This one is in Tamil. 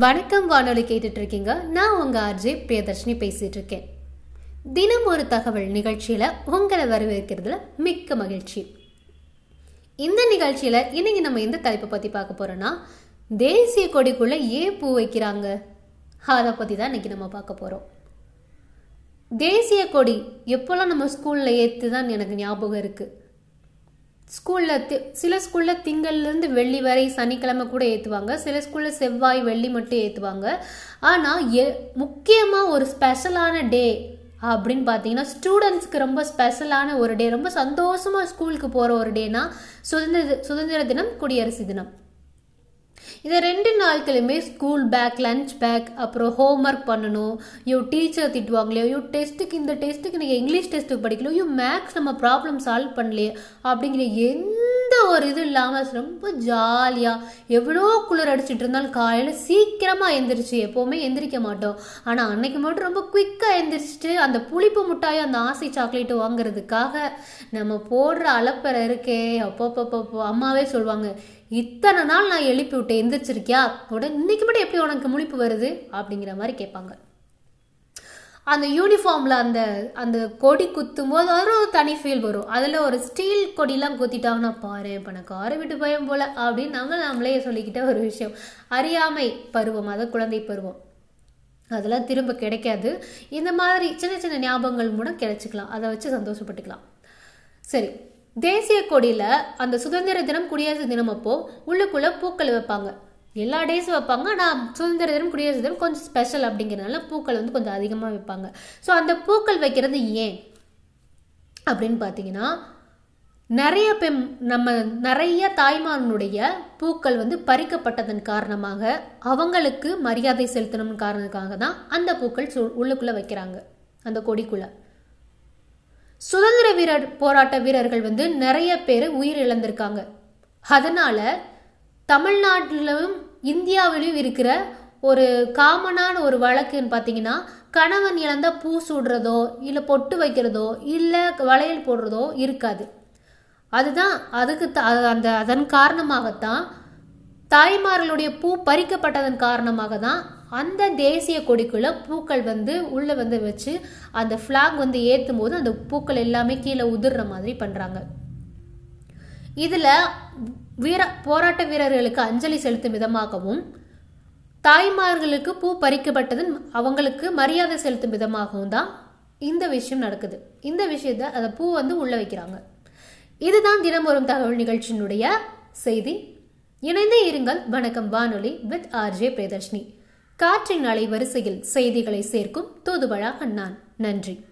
வணக்கம் வானொலி கேட்டுட்டு இருக்கீங்க நான் உங்க ஆர்ஜே பிரியதர்ஷினி பேசிட்டு இருக்கேன் தினம் ஒரு தகவல் நிகழ்ச்சியில உங்களை வரவேற்கிறதுல மிக்க மகிழ்ச்சி. இந்த நிகழ்ச்சியில இன்னைக்கு நம்ம எந்த தலைப்பை பத்தி பார்க்க போறோம்னா தேசிய கொடிக்குள்ள ஏன் பூ வைக்கிறாங்க. அதை பத்தி தான் இன்னைக்கு நம்ம பார்க்க போறோம். தேசிய கொடி எப்போல்லாம் நம்ம ஸ்கூல்ல ஏத்து தான் எனக்கு ஞாபகம் இருக்குது ஸ்கூலில் தி- சில ஸ்கூலில் திங்கள்லேருந்து வெள்ளி வரை சனிக்கிழமை கூட ஏற்றுவாங்க சில ஸ்கூலில் செவ்வாய் வெள்ளி மட்டும் ஏற்றுவாங்க ஆனால் எ- முக்கியமாக ஒரு ஸ்பெஷலான டே அப்படின்னு பார்த்தீங்கன்னா ஸ்டூடெண்ட்ஸ்க்கு ரொம்ப ஸ்பெஷலான ஒரு டே ரொம்ப சந்தோஷமாக ஸ்கூலுக்கு போகிற ஒரு டேனா சுதந்திர சுதந்திர தினம் குடியரசு தினம். இதை ரெண்டு நாட்களுமே ஸ்கூல் பேக் லஞ்ச் பேக் அப்புறம் ஹோம் ஒர்க் பண்ணணும். ஐயோ டீச்சர் திட்டுவாங்களே ஐயோ டெஸ்ட்டுக்கு இந்த டெஸ்ட்டுக்கு நீங்கள் இங்கிலீஷ் டெஸ்ட்டுக்கு படிக்கல ஐயோ மேக்ஸ் நம்ம ப்ராப்ளம் சால்வ் பண்ணலையே அப்படிங்கிற எந்த ஒரு இது இல்லாமல் ரொம்ப ஜாலியாக எவ்வளோ குளிர் அடிச்சிட்டு இருந்தாலும் காலையில் சீக்கிரமாக எந்திரிச்சு எப்போவுமே எந்திரிக்க மாட்டோம். ஆனால் அன்னைக்கு மட்டும் ரொம்ப குயிக்காக எந்திரிச்சிட்டு அந்த புளிப்பு மிட்டாய் அந்த ஆசை சாக்லேட்டு வாங்குறதுக்காக நம்ம போடுற அலப்பறை இருக்கே அப்போ அம்மாவே சொல்லுவாங்க இத்தனை நாள் நான் எழுப்பி விட்டேன் எந்திரிச்சிருக்கியா? உடனே இன்னைக்கு மட்டும் எப்படி உனக்கு முழிப்பு வருது? அப்படிங்கிற மாதிரி கேட்பாங்க. அந்த யூனிஃபார்மில் அந்த அந்த கொடி குத்தும் போது ஒரு தனி ஃபீல் வரும். அதில் ஒரு ஸ்டீல் கொடிலாம் குத்திட்டாங்கன்னா பாரு இப்போ நான் காரை விட்டு பயம் போல அப்படின்னு நாங்கள் நம்மளே சொல்லிக்கிட்ட ஒரு விஷயம். அறியாமை பருவம் அதாவது குழந்தை பருவம். அதெல்லாம் திரும்ப கிடைக்காது. இந்த மாதிரி சின்ன சின்ன ஞாபகங்கள் மூலம் கிடைச்சிக்கலாம். அதை வச்சு சந்தோஷப்பட்டுக்கலாம். சரி தேசிய கொடியில் அந்த சுதந்திர தினம் குடியரசு தினம் அப்போ உள்ளுக்குள்ளே பூக்கள் வைப்பாங்க. எல்லா டேஸும் வைப்பாங்க. ஆனால் சுதந்திர தினம் குடியரசு தினம் கொஞ்சம் ஸ்பெஷல் அப்படிங்கிறதுனால பூக்கள் வந்து கொஞ்சம் அதிகமாக வைப்பாங்க. ஸோ அந்த பூக்கள் வைக்கிறது ஏன் அப்படின்னு பார்த்தீங்கன்னா நிறைய பெண் நம்ம நிறைய தாய்மாரனுடைய பூக்கள் வந்து பறிக்கப்பட்டதன் காரணமாக அவங்களுக்கு மரியாதை செலுத்தணும் காரணத்துக்காக தான் அந்த பூக்கள் சு- உள்ளுக்குள்ளே வைக்கிறாங்க. அந்த கொடிக்குள்ள. சுதந்திர வீரர் போராட்ட வீரர்கள் வந்து நிறைய பேர் உயிர் இழந்திருக்காங்க அதனால தமிழ்நாட்டிலும் இந்தியாவிலும் இருக்கிற ஒரு காமனான ஒரு வழக்குன்னு பார்த்தீங்கன்னா கணவன் இழந்தா பூ சூடுறதோ இல்லை பொட்டு வைக்கிறதோ இல்லை வளையல் போடுறதோ இருக்காது. அதுதான் அதுக்கு த- அந்த அதன் காரணமாகத்தான் தாய்மார்களுடைய பூ பறிக்கப்பட்டதன் காரணமாக தான் அந்த தேசிய கொடிக்குள்ள பூக்கள் வந்து உள்ள வந்து வச்சு அந்த ஃபிளாக் வந்து ஏற்றும் போது அந்த பூக்கள் எல்லாமே கீழே உதிர்ற மாதிரி பண்றாங்க. இதுல வீர போராட்ட வீரர்களுக்கு அஞ்சலி செலுத்தும் விதமாகவும் தாய்மார்களுக்கு பூ பறிக்கப்பட்டது அவங்களுக்கு மரியாதை செலுத்தும் விதமாகவும் தான் இந்த விஷயம் நடக்குது. இந்த விஷயத்த அந்த பூ வந்து உள்ள வைக்கிறாங்க. இதுதான் தினம் வரும் தகவல் நிகழ்ச்சியினுடைய செய்தி. இணைந்தே இருங்கள். வணக்கம். வானொலி வித் ஆர்ஜே பிரியதர்ஷினி. காற்றின் அலை வரிசையில் செய்திகளை சேர்க்கும் தூதுவழா அண்ணான். நன்றி.